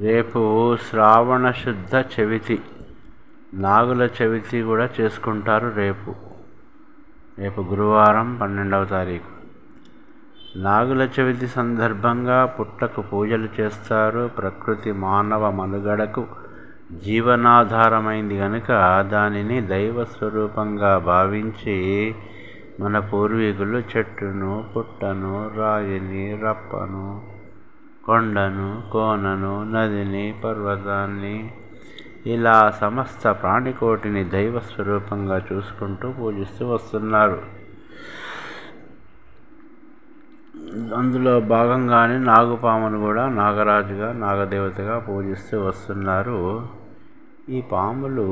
రేపు శ్రావణ శుద్ధ చవితి. నాగుల చవితి కూడా చేసుకుంటారు రేపు. రేపు గురువారం పన్నెండవ తారీఖు. నాగుల చవితి సందర్భంగా పుట్టకు పూజలు చేస్తారు. ప్రకృతి మానవ మనుగడకు జీవనాధారమైంది కనుక దానిని దైవ స్వరూపంగా భావించి మన పూర్వీకులు చెట్టును పుట్టను రాయిని రప్పను కొండను కోనను నదిని పర్వతాన్ని ఇలా సమస్త ప్రాణికోటిని దైవ స్వరూపంగా చూసుకుంటూ పూజిస్తూ వస్తున్నారు. అందులో భాగంగానే నాగుపామును కూడా నాగరాజుగా నాగదేవతగా పూజిస్తూ వస్తున్నారు. ఈ పాములు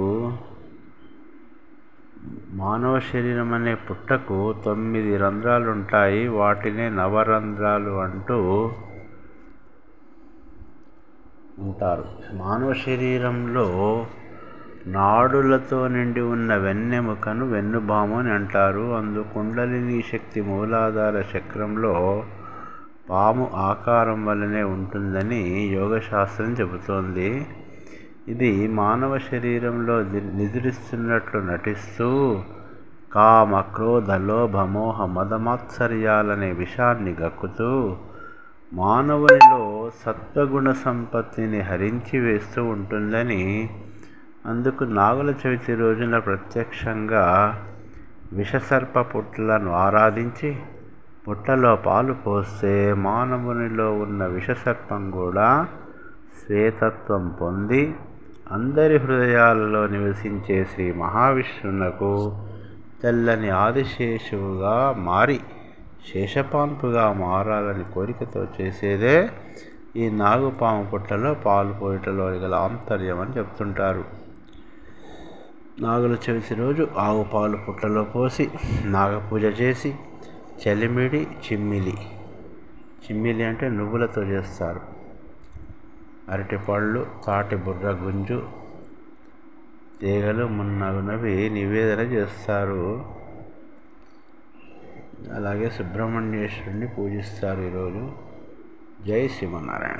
మానవ శరీరం అనే పుట్టకు తొమ్మిది రంధ్రాలు ఉంటాయి వాటినే నవరంధ్రాలు అంటూ ఉంటారు. మానవ శరీరంలో నాడులతో నిండి ఉన్న వెన్నెముకను వెన్నుబాము అని అంటారు. అందు కుండలిని శక్తి మూలాధార చక్రంలో పాము ఆకారం వల్లనే ఉంటుందని యోగశాస్త్రం చెబుతోంది. ఇది మానవ శరీరంలో నిద్రిస్తున్నట్లు నటిస్తూ కామ క్రోధ లోభ మోహ మదమాత్సర్యాలనే విషాన్ని గక్కుతూ మానవునిలో సత్వగుణ సంపత్తిని హరించి వేస్తూ ఉంటుందని అందుకు నాగుల చవితి రోజున ప్రత్యక్షంగా విషసర్ప పుట్లను ఆరాధించి పుట్టలో పాలు పోస్తే మానవునిలో ఉన్న విషసర్పం కూడా శ్వేతత్వం పొంది అందరి హృదయాలలో నివసించే శ్రీ మహావిష్ణునకు తెల్లని ఆదిశేషువుగా మారి శేషపాన్పుగా మారాలని కోరికతో చేసేదే ఈ నాగుపాము పుట్టలో పాలు పోయిటలో గల ఆంతర్యం అని చెప్తుంటారు. నాగుల చవితి రోజు ఆవు పాలు పుట్టలో పోసి నాగపూజ చేసి చలిమిడి చిమ్మిలి. చిమ్మిలి అంటే నువ్వులతో చేస్తారు. అరటిపళ్ళు తాటి బుర్ర గుంజు తీగలు మున్నగునవి నివేదన చేస్తారు. అలాగే సుబ్రహ్మణ్యేశ్వరుని పూజిస్తారు ఈరోజు. జై శ్రీమన్నారాయణ.